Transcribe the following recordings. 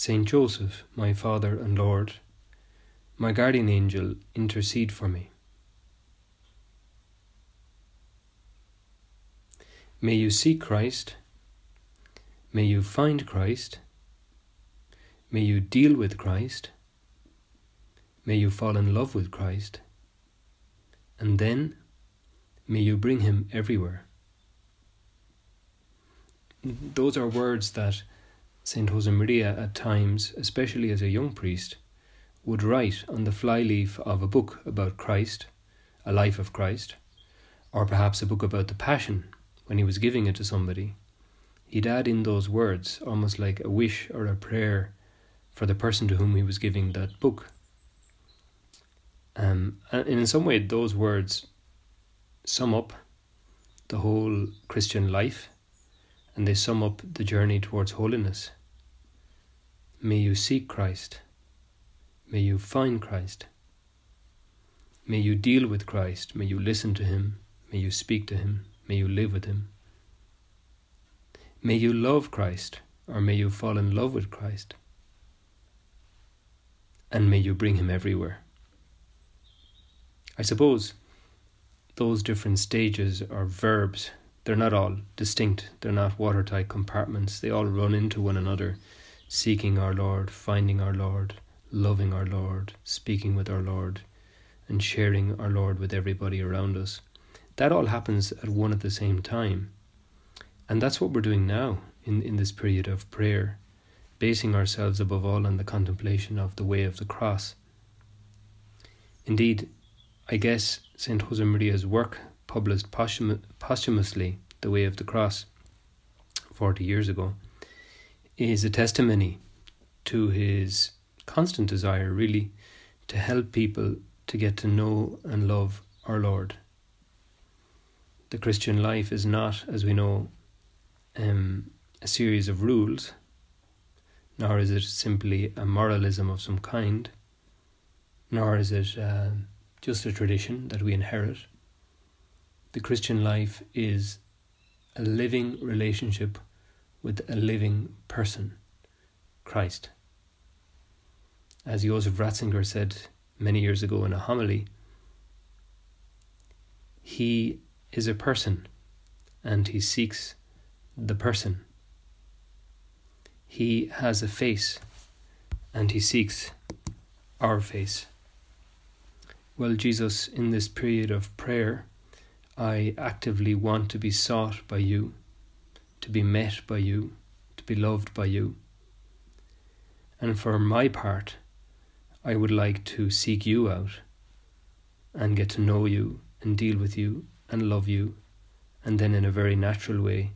Saint Joseph, my Father and Lord, my guardian angel, intercede for me. May you seek Christ. May you find Christ. May you deal with Christ. May you fall in love with Christ. And then may you bring him everywhere. Those are words that St. Josemaria at times, especially as a young priest, would write on the flyleaf of a book about Christ, a life of Christ, or perhaps a book about the Passion when he was giving it to somebody. He'd add in those words, almost like a wish or a prayer for the person to whom he was giving that book. Um, and in some way, those words sum up the whole Christian life and they sum up the journey towards holiness. May you seek Christ. May you find Christ. May you deal with Christ. May you listen to Him. May you speak to Him. May you live with Him. May you love Christ, or may you fall in love with Christ. And may you bring Him everywhere. I suppose those different stages are verbs they're not all distinct, they're not watertight compartments, they all run into one another, seeking our Lord, finding our Lord, loving our Lord, speaking with our Lord, and sharing our Lord with everybody around us. That all happens at one at the same time. And that's what we're doing now in, in this period of prayer, basing ourselves above all on the contemplation of the way of the cross. Indeed, I guess St. Josemaria's work published posthum- posthumously, The Way of the Cross, 40 years ago, is a testimony to his constant desire, really, to help people to get to know and love our Lord. The Christian life is not, as we know, um, a series of rules, nor is it simply a moralism of some kind, nor is it uh, just a tradition that we inherit the Christian life is a living relationship with a living person, Christ. As Joseph Ratzinger said many years ago in a homily, he is a person and he seeks the person. He has a face and he seeks our face. Well, Jesus, in this period of prayer, I actively want to be sought by you, to be met by you, to be loved by you. And for my part, I would like to seek you out and get to know you and deal with you and love you, and then in a very natural way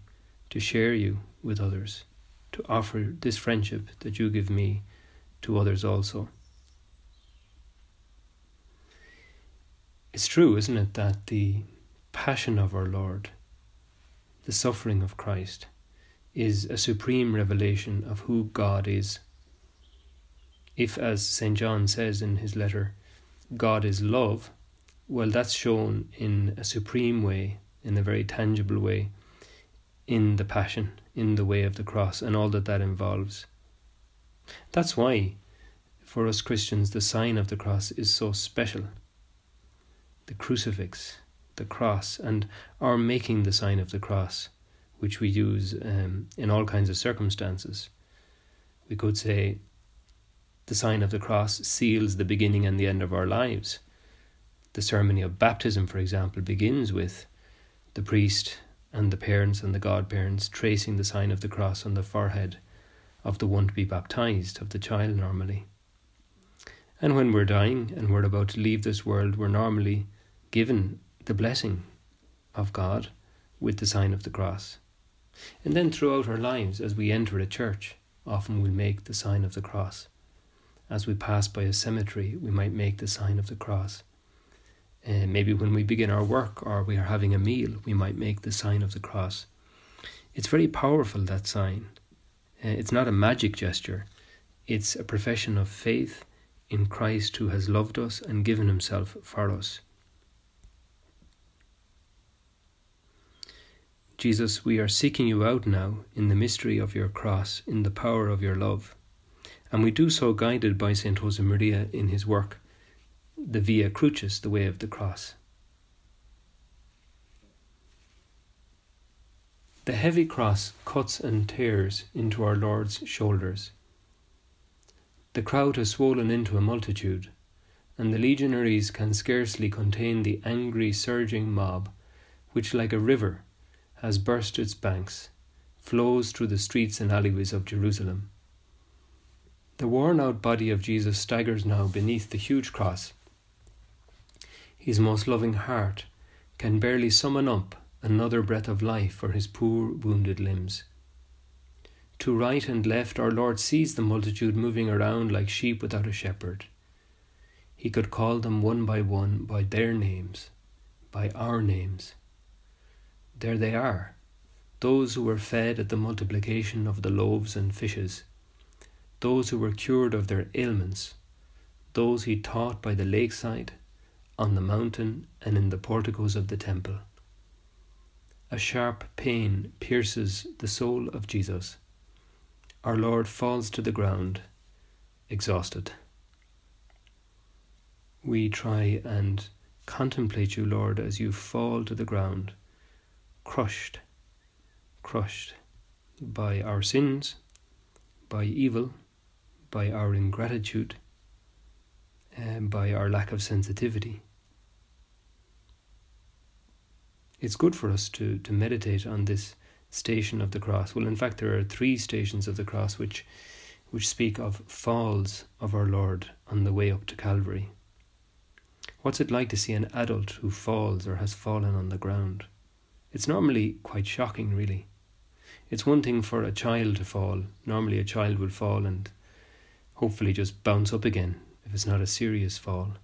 to share you with others, to offer this friendship that you give me to others also. It's true, isn't it, that the passion of our Lord, the suffering of Christ, is a supreme revelation of who God is. If, as St. John says in his letter, God is love, well, that's shown in a supreme way, in a very tangible way, in the Passion, in the way of the cross, and all that that involves. That's why, for us Christians, the sign of the cross is so special. The crucifix, the cross and are making the sign of the cross, which we use um, in all kinds of circumstances. We could say the sign of the cross seals the beginning and the end of our lives. The ceremony of baptism, for example, begins with the priest and the parents and the godparents tracing the sign of the cross on the forehead of the one to be baptized, of the child normally. And when we're dying and we're about to leave this world, we're normally given the blessing of God with the sign of the cross. And then throughout our lives, as we enter a church, often we'll make the sign of the cross. As we pass by a cemetery, we might make the sign of the cross. Uh, maybe when we begin our work or we are having a meal, we might make the sign of the cross. It's very powerful, that sign. Uh, it's not a magic gesture, it's a profession of faith in Christ who has loved us and given himself for us. Jesus, we are seeking you out now in the mystery of your cross, in the power of your love. And we do so guided by St. Josemaria in his work, the Via Crucis, the way of the cross. The heavy cross cuts and tears into our Lord's shoulders. The crowd has swollen into a multitude, and the legionaries can scarcely contain the angry, surging mob, which, like a river, has burst its banks, flows through the streets and alleyways of Jerusalem. The worn out body of Jesus staggers now beneath the huge cross. His most loving heart can barely summon up another breath of life for his poor wounded limbs. To right and left, our Lord sees the multitude moving around like sheep without a shepherd. He could call them one by one by their names, by our names. There they are, those who were fed at the multiplication of the loaves and fishes, those who were cured of their ailments, those he taught by the lakeside, on the mountain, and in the porticos of the temple a sharp pain pierces the soul of Jesus. Our Lord falls to the ground, exhausted. We try and contemplate you, Lord, as you fall to the ground, crushed, crushed by our sins, by evil, by our ingratitude, and by our lack of sensitivity it's good for us to, to meditate on this station of the cross. Well, in fact, there are three stations of the cross which, which speak of falls of our Lord on the way up to Calvary. What's it like to see an adult who falls or has fallen on the ground? It's normally quite shocking, really. It's one thing for a child to fall. Normally, a child will fall and hopefully just bounce up again if it's not a serious fall.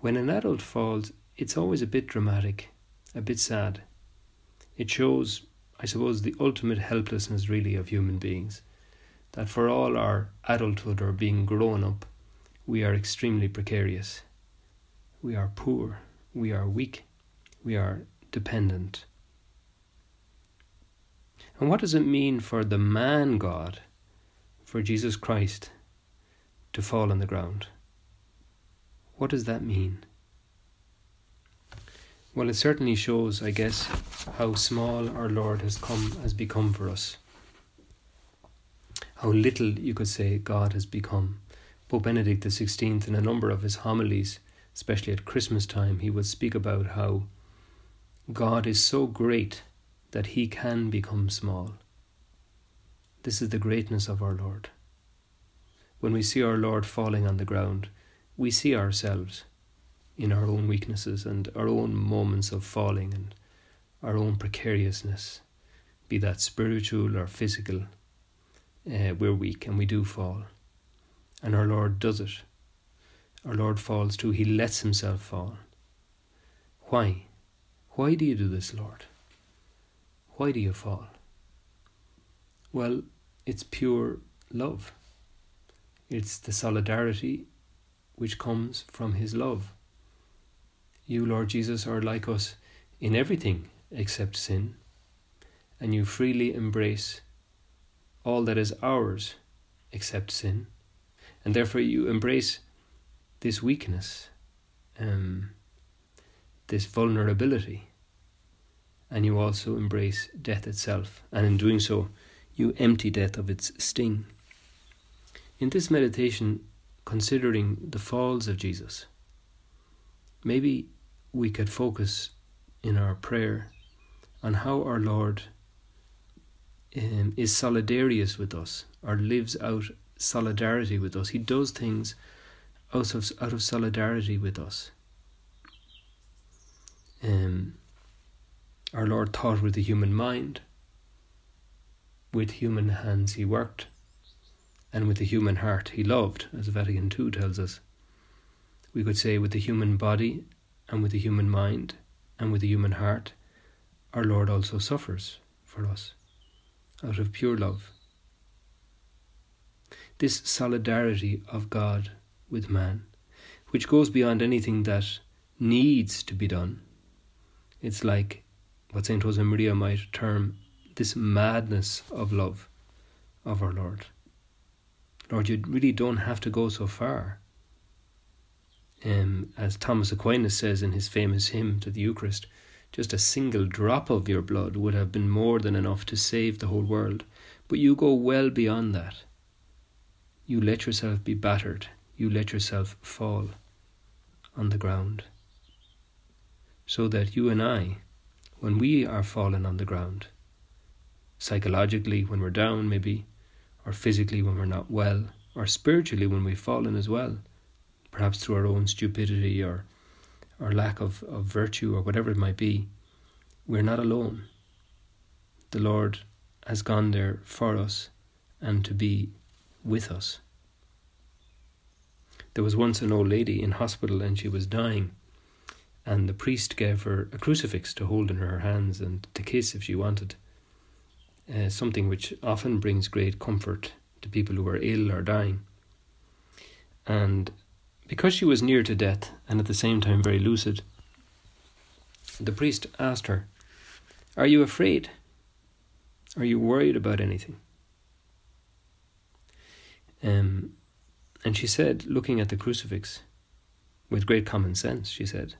When an adult falls, it's always a bit dramatic a bit sad. It shows, I suppose, the ultimate helplessness really of human beings. That for all our adulthood or being grown up, we are extremely precarious. We are poor. We are weak. We are dependent. And what does it mean for the man God, for Jesus Christ, to fall on the ground? What does that mean? Well, it certainly shows, I guess, how small our Lord has come has become for us. How little, you could say, God has become. Pope Benedict XVI, in a number of his homilies, especially at Christmas time, he would speak about how God is so great that he can become small. This is the greatness of our Lord. When we see our Lord falling on the ground, we see ourselves in our own weaknesses and our own moments of falling and our own precariousness, be that spiritual or physical, uh, we're weak and we do fall. And our Lord does it. Our Lord falls too. He lets himself fall. Why? Why do you do this, Lord? Why do you fall? Well, it's pure love. It's the solidarity which comes from His love. You, Lord Jesus, are like us in everything except sin, and you freely embrace all that is ours except sin, and therefore you embrace this weakness, um, this vulnerability, and you also embrace death itself, and in doing so, you empty death of its sting. In this meditation, considering the falls of Jesus, maybe we could focus in our prayer on how our Lord um, is solidarious with us or lives out solidarity with us. He does things out of, out of solidarity with us. Um, our Lord thought with the human mind. With human hands he worked. and with the human heart he loved, as Vatican II tells us. We could say with the human body and with the human mind and with the human heart, our Lord also suffers for us out of pure love. This solidarity of God with man, which goes beyond anything that needs to be done. It's like what St. Josemaria might term this madness of love of our Lord. Lord, you really don't have to go so far. Um, as Thomas Aquinas says in his famous hymn to the Eucharist, just a single drop of your blood would have been more than enough to save the whole world. But you go well beyond that. You let yourself be battered, you let yourself fall on the ground. So that you and I, when we are fallen on the ground, psychologically when we're down, maybe, or physically when we're not well, or spiritually when we've fallen as well, perhaps through our own stupidity or or lack of, of virtue or whatever it might be, we're not alone. The Lord has gone there for us and to be with us. There was once an old lady in hospital and she was dying, and the priest gave her a crucifix to hold in her hands and to kiss if she wanted. Uh, something which often brings great comfort to people who are ill or dying. And because she was near to death and at the same time very lucid, the priest asked her, Are you afraid? Are you worried about anything? Um, and she said, looking at the crucifix, with great common sense, she said,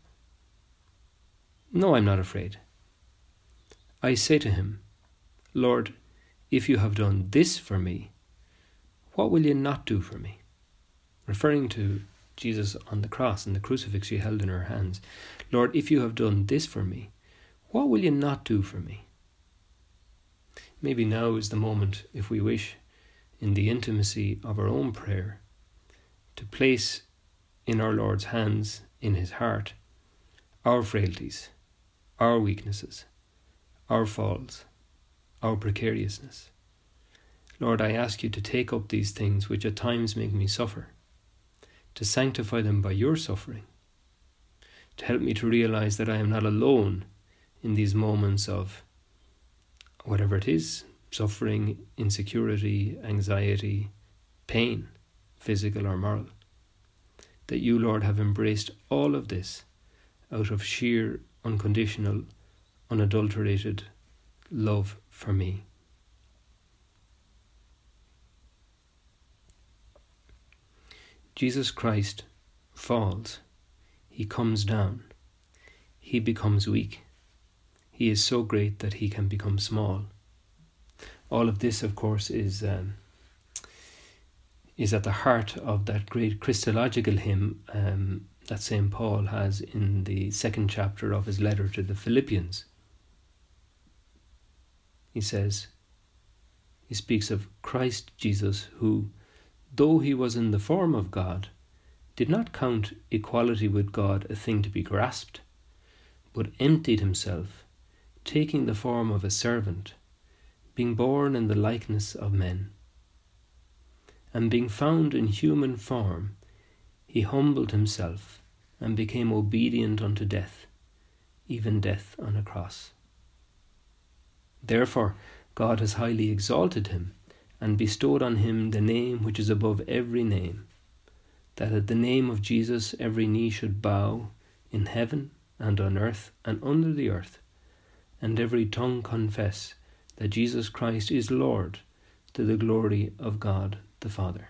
No, I'm not afraid. I say to him, Lord, if you have done this for me, what will you not do for me? Referring to Jesus on the cross and the crucifix she held in her hands. Lord, if you have done this for me, what will you not do for me? Maybe now is the moment, if we wish, in the intimacy of our own prayer, to place in our Lord's hands, in his heart, our frailties, our weaknesses, our falls, our precariousness. Lord, I ask you to take up these things which at times make me suffer to sanctify them by your suffering, to help me to realize that I am not alone in these moments of whatever it is suffering, insecurity, anxiety, pain, physical or moral. That you, Lord, have embraced all of this out of sheer, unconditional, unadulterated love for me. Jesus Christ falls, he comes down, he becomes weak. He is so great that he can become small. All of this, of course, is um, is at the heart of that great Christological hymn um, that St. Paul has in the second chapter of his letter to the Philippians. He says, he speaks of Christ Jesus, who, though he was in the form of God, did not count equality with God a thing to be grasped, but emptied himself, taking the form of a servant, being born in the likeness of men. And being found in human form, he humbled himself and became obedient unto death, even death on a cross. Therefore, God has highly exalted him and bestowed on him the name which is above every name, that at the name of Jesus every knee should bow in heaven and on earth and under the earth, and every tongue confess that Jesus Christ is Lord to the glory of God the Father.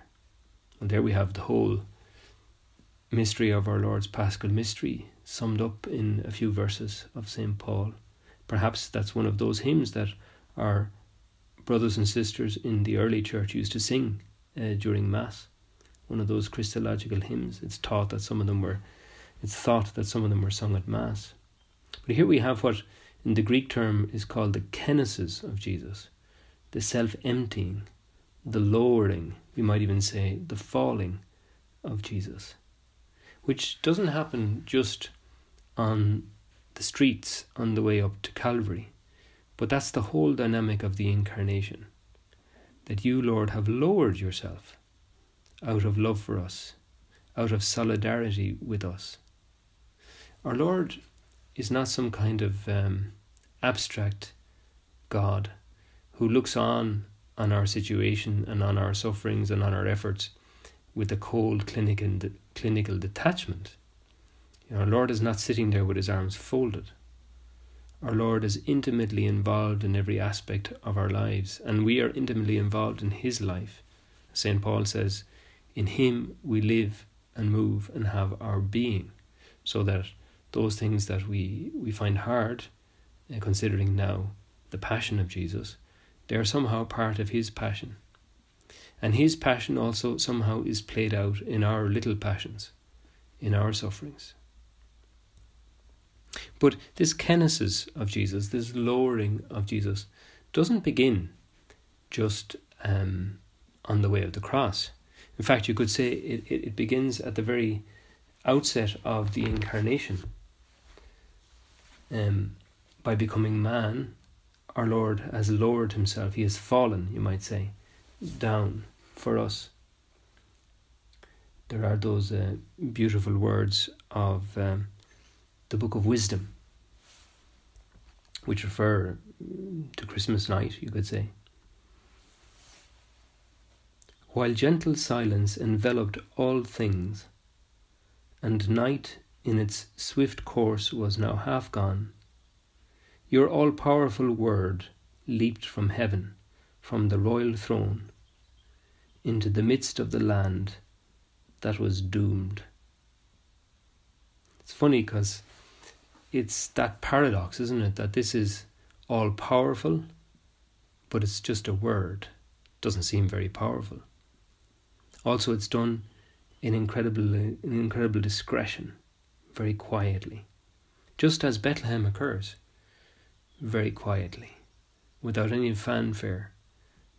And there we have the whole mystery of our Lord's Paschal mystery summed up in a few verses of St. Paul. Perhaps that's one of those hymns that our brothers and sisters in the early church used to sing uh, during Mass. One of those Christological hymns. It's taught that some of them were, it's thought that some of them were sung at Mass. But here we have what in the Greek term is called the kenosis of Jesus, the self emptying, the lowering, we might even say the falling of Jesus, which doesn't happen just on the streets on the way up to Calvary. But that's the whole dynamic of the incarnation. That you, Lord, have lowered yourself out of love for us, out of solidarity with us. Our Lord is not some kind of um, abstract God who looks on on our situation and on our sufferings and on our efforts with a cold clinical, clinical detachment. You know, our Lord is not sitting there with his arms folded. Our Lord is intimately involved in every aspect of our lives, and we are intimately involved in His life. St. Paul says, In Him we live and move and have our being, so that those things that we, we find hard, uh, considering now the passion of Jesus, they are somehow part of His passion. And His passion also somehow is played out in our little passions, in our sufferings. But this kenosis of Jesus, this lowering of Jesus, doesn't begin just um, on the way of the cross. In fact, you could say it, it, it begins at the very outset of the incarnation. Um, by becoming man, our Lord has lowered himself. He has fallen, you might say, down for us. There are those uh, beautiful words of um, the Book of Wisdom, which refer to Christmas night, you could say. While gentle silence enveloped all things, and night in its swift course was now half gone, your all powerful word leaped from heaven, from the royal throne, into the midst of the land that was doomed. It's funny because it's that paradox, isn't it? That this is all powerful, but it's just a word. Doesn't seem very powerful. Also, it's done in incredible, in incredible discretion, very quietly, just as Bethlehem occurs, very quietly, without any fanfare,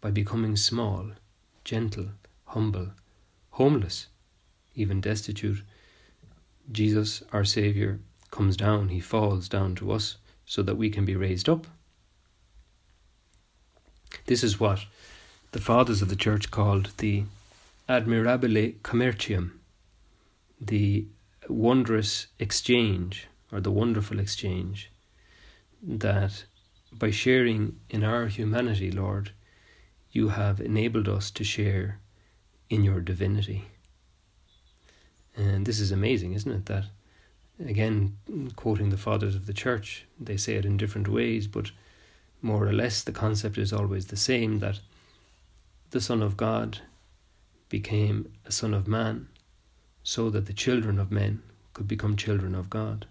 by becoming small, gentle, humble, homeless, even destitute. Jesus, our Saviour, comes down, he falls down to us so that we can be raised up. This is what the fathers of the church called the admirabile commercium, the wondrous exchange or the wonderful exchange that by sharing in our humanity, Lord, you have enabled us to share in your divinity. And this is amazing, isn't it? That again, quoting the fathers of the church, they say it in different ways, but more or less the concept is always the same that the Son of God became a Son of Man so that the children of men could become children of God.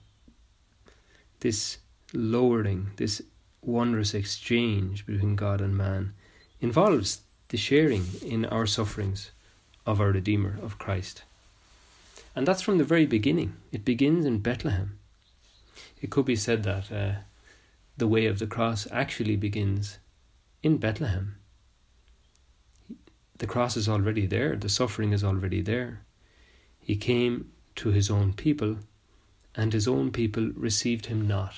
This lowering, this wondrous exchange between God and man involves the sharing in our sufferings of our Redeemer, of Christ. And that's from the very beginning. It begins in Bethlehem. It could be said that uh, the way of the cross actually begins in Bethlehem. The cross is already there, the suffering is already there. He came to his own people, and his own people received him not.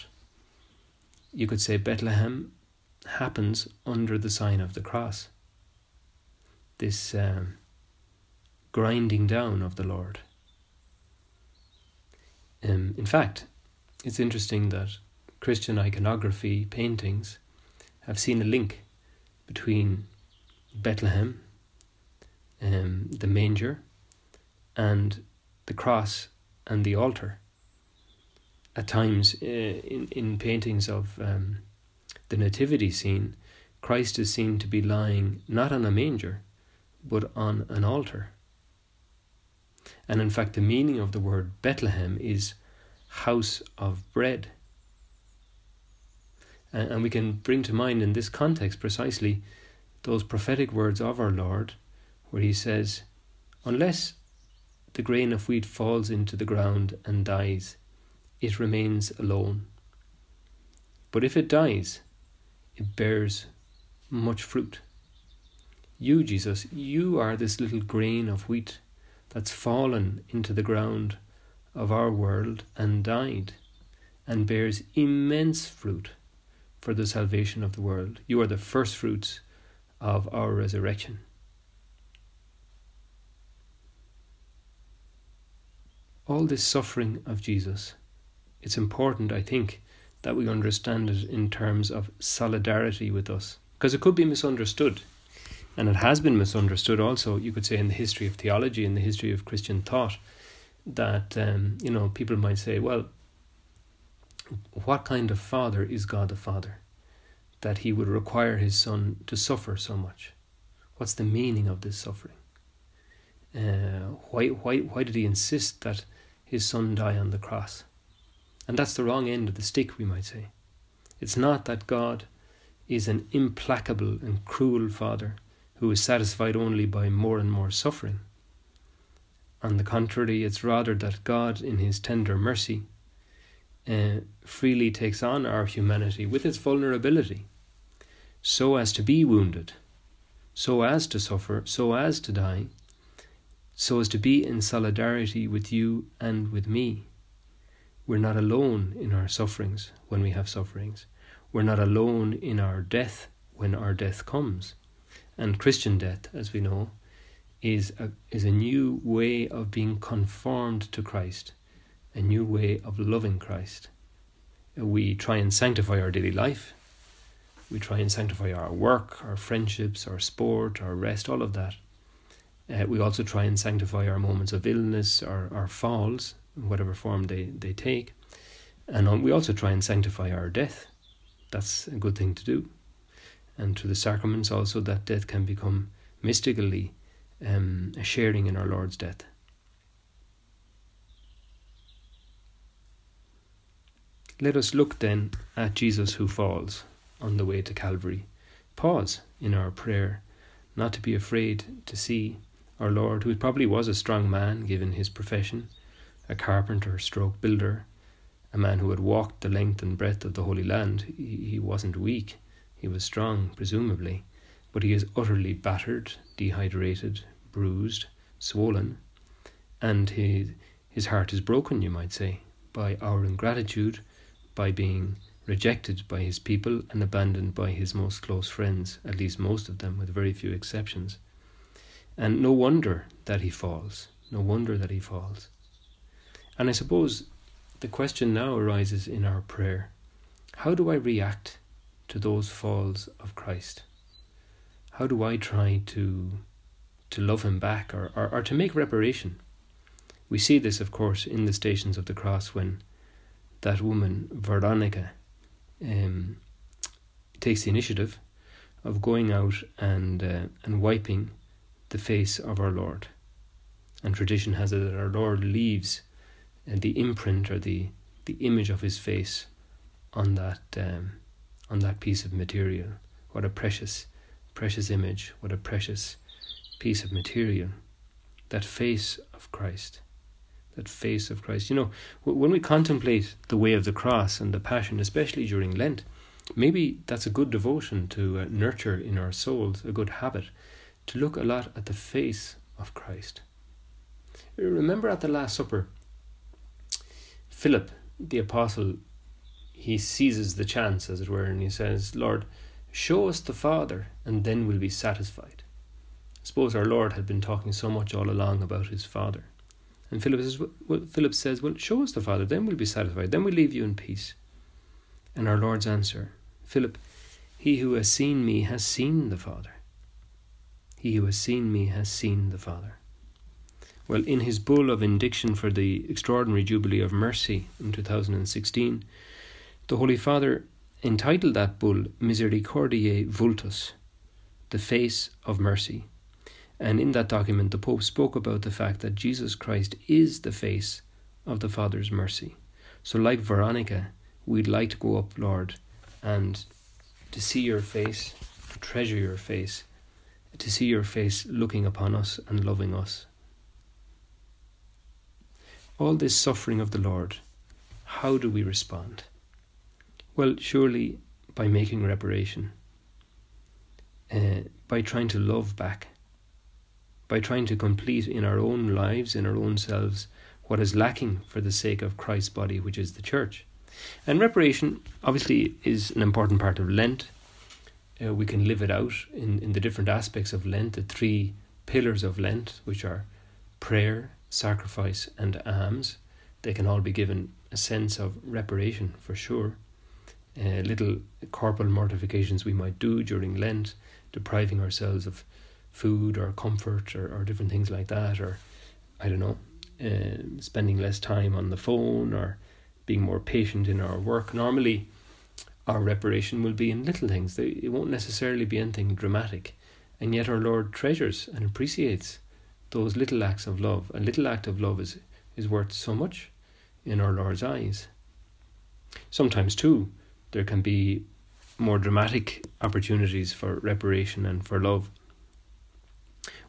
You could say Bethlehem happens under the sign of the cross, this um, grinding down of the Lord. Um, in fact, it's interesting that Christian iconography paintings have seen a link between Bethlehem, um, the manger, and the cross and the altar. At times, uh, in, in paintings of um, the nativity scene, Christ is seen to be lying not on a manger, but on an altar. And in fact, the meaning of the word Bethlehem is house of bread. And we can bring to mind in this context precisely those prophetic words of our Lord, where he says, Unless the grain of wheat falls into the ground and dies, it remains alone. But if it dies, it bears much fruit. You, Jesus, you are this little grain of wheat that's fallen into the ground of our world and died, and bears immense fruit for the salvation of the world. You are the first fruits of our resurrection. all this suffering of Jesus, it's important, I think, that we understand it in terms of solidarity with us, because it could be misunderstood. And it has been misunderstood also, you could say, in the history of theology, in the history of Christian thought, that, um, you know, people might say, well, what kind of father is God the Father? That he would require his son to suffer so much. What's the meaning of this suffering? Uh, why, why, why did he insist that his son die on the cross? And that's the wrong end of the stick, we might say. It's not that God is an implacable and cruel father who is satisfied only by more and more suffering. On the contrary, it's rather that God, in his tender mercy, uh, freely takes on our humanity with its vulnerability, so as to be wounded, so as to suffer, so as to die, so as to be in solidarity with you and with me. We're not alone in our sufferings when we have sufferings. We're not alone in our death when our death comes. And Christian death, as we know, is a, is a new way of being conformed to Christ a new way of loving Christ. We try and sanctify our daily life. We try and sanctify our work, our friendships, our sport, our rest, all of that. Uh, we also try and sanctify our moments of illness, our, our falls, whatever form they, they take. And we also try and sanctify our death. That's a good thing to do. And through the sacraments, also, that death can become mystically um, a sharing in our Lord's death. Let us look then at Jesus who falls on the way to Calvary. Pause in our prayer, not to be afraid to see our Lord, who probably was a strong man given his profession, a carpenter, stroke builder, a man who had walked the length and breadth of the Holy Land. He wasn't weak, he was strong, presumably, but he is utterly battered, dehydrated, bruised, swollen, and his, his heart is broken, you might say, by our ingratitude by being rejected by his people and abandoned by his most close friends, at least most of them, with very few exceptions. And no wonder that he falls. No wonder that he falls. And I suppose the question now arises in our prayer how do I react to those falls of Christ? How do I try to to love him back or, or, or to make reparation? We see this, of course, in the stations of the cross when that woman, Veronica, um, takes the initiative of going out and uh, and wiping the face of our Lord. And tradition has it that our Lord leaves the imprint or the the image of his face on that um, on that piece of material. What a precious, precious image! What a precious piece of material! That face of Christ that face of Christ. You know, when we contemplate the way of the cross and the passion, especially during Lent, maybe that's a good devotion to uh, nurture in our souls, a good habit, to look a lot at the face of Christ. Remember at the Last Supper, Philip, the apostle, he seizes the chance, as it were, and he says, Lord, show us the Father, and then we'll be satisfied. I suppose our Lord had been talking so much all along about his Father. And Philip says, well, Philip says, Well, show us the Father, then we'll be satisfied, then we'll leave you in peace. And our Lord's answer, Philip, he who has seen me has seen the Father. He who has seen me has seen the Father. Well, in his bull of indiction for the extraordinary Jubilee of Mercy in 2016, the Holy Father entitled that bull Misericordiae Vultus, the face of mercy. And in that document, the Pope spoke about the fact that Jesus Christ is the face of the Father's mercy. So, like Veronica, we'd like to go up, Lord, and to see your face, to treasure your face, to see your face looking upon us and loving us. All this suffering of the Lord, how do we respond? Well, surely by making reparation, uh, by trying to love back by trying to complete in our own lives, in our own selves, what is lacking for the sake of Christ's body, which is the church. And reparation, obviously, is an important part of Lent. Uh, we can live it out in, in the different aspects of Lent, the three pillars of Lent, which are prayer, sacrifice, and alms. They can all be given a sense of reparation for sure. Uh, little corporal mortifications we might do during Lent, depriving ourselves of food or comfort or, or different things like that, or I don't know, uh, spending less time on the phone or being more patient in our work. Normally, our reparation will be in little things. They, it won't necessarily be anything dramatic. And yet, our Lord treasures and appreciates those little acts of love. A little act of love is, is worth so much in our Lord's eyes. Sometimes, too, there can be more dramatic opportunities for reparation and for love.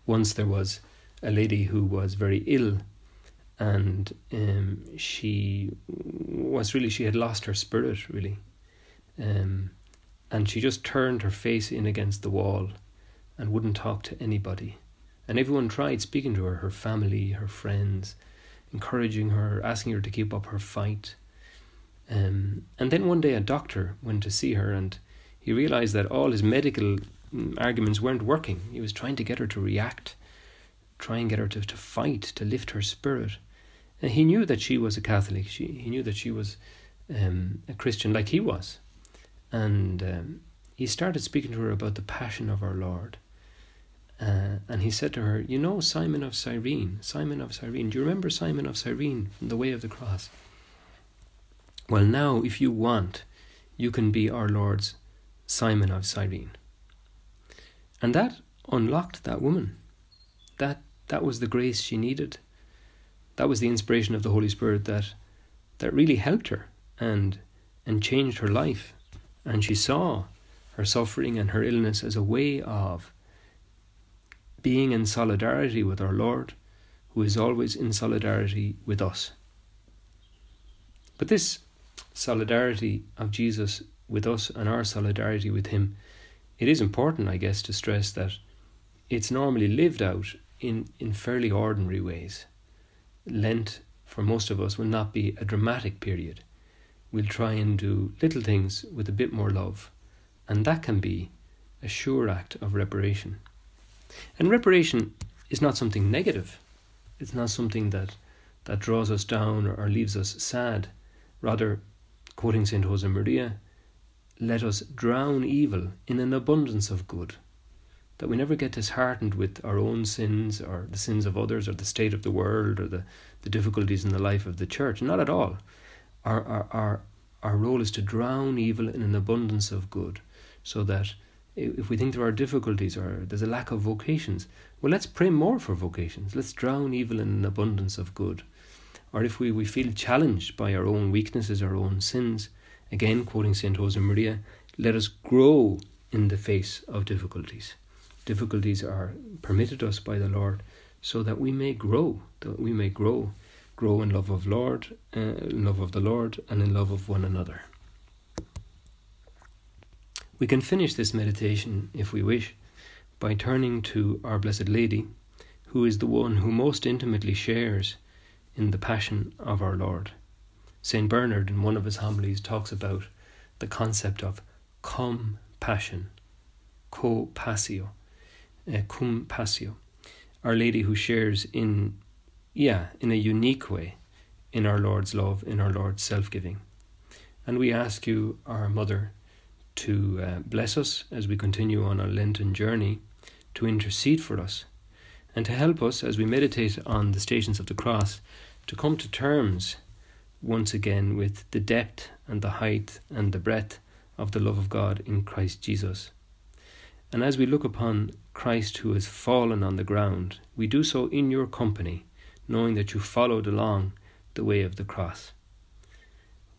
Once there was a lady who was very ill, and um, she was really, she had lost her spirit, really. Um, and she just turned her face in against the wall and wouldn't talk to anybody. And everyone tried speaking to her, her family, her friends, encouraging her, asking her to keep up her fight. Um, and then one day a doctor went to see her and he realized that all his medical mm, arguments weren't working. He was trying to get her to react, try and get her to, to fight, to lift her spirit. And he knew that she was a Catholic. She, he knew that she was um, a Christian like he was. And um, he started speaking to her about the passion of our Lord. Uh, and he said to her, You know Simon of Cyrene, Simon of Cyrene. Do you remember Simon of Cyrene from the way of the cross? Well, now, if you want, you can be our Lord's Simon of Cyrene. And that unlocked that woman. That that was the grace she needed. That was the inspiration of the Holy Spirit that that really helped her and and changed her life. And she saw her suffering and her illness as a way of being in solidarity with our Lord, who is always in solidarity with us. But this solidarity of Jesus with us and our solidarity with Him, it is important, I guess, to stress that it's normally lived out in, in fairly ordinary ways. Lent, for most of us, will not be a dramatic period. We'll try and do little things with a bit more love, and that can be a sure act of reparation. And reparation is not something negative. It's not something that, that draws us down or, or leaves us sad. Rather, quoting St. Josemaria, let us drown evil in an abundance of good. That we never get disheartened with our own sins or the sins of others or the state of the world or the, the difficulties in the life of the church. Not at all. Our, our, our, our role is to drown evil in an abundance of good so that if we think there are difficulties or there's a lack of vocations, well, let's pray more for vocations. Let's drown evil in an abundance of good. Or if we, we feel challenged by our own weaknesses, our own sins, again, quoting St. Josemaria, let us grow in the face of difficulties. Difficulties are permitted us by the Lord so that we may grow, that we may grow, grow in love of Lord, uh, love of the Lord, and in love of one another. We can finish this meditation, if we wish, by turning to Our Blessed Lady, who is the one who most intimately shares in the passion of our Lord. St. Bernard, in one of his homilies, talks about the concept of cum passion, co passio, uh, cum passio. Our Lady who shares in, yeah, in a unique way in our Lord's love, in our Lord's self giving. And we ask you, our Mother, to uh, bless us as we continue on our Lenten journey, to intercede for us, and to help us as we meditate on the stations of the cross to come to terms once again with the depth and the height and the breadth of the love of God in Christ Jesus. And as we look upon Christ who has fallen on the ground, we do so in your company, knowing that you followed along the way of the cross.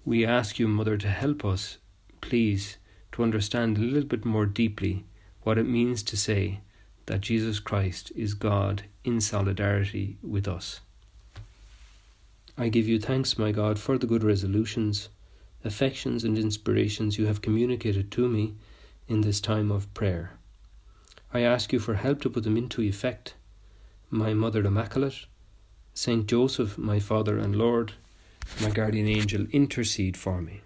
We ask you, Mother, to help us, please, to understand a little bit more deeply what it means to say that Jesus Christ is God in solidarity with us. I give you thanks, my God, for the good resolutions, affections, and inspirations you have communicated to me in this time of prayer. I ask you for help to put them into effect. My Mother Immaculate, Saint Joseph, my Father and Lord, my guardian angel, intercede for me.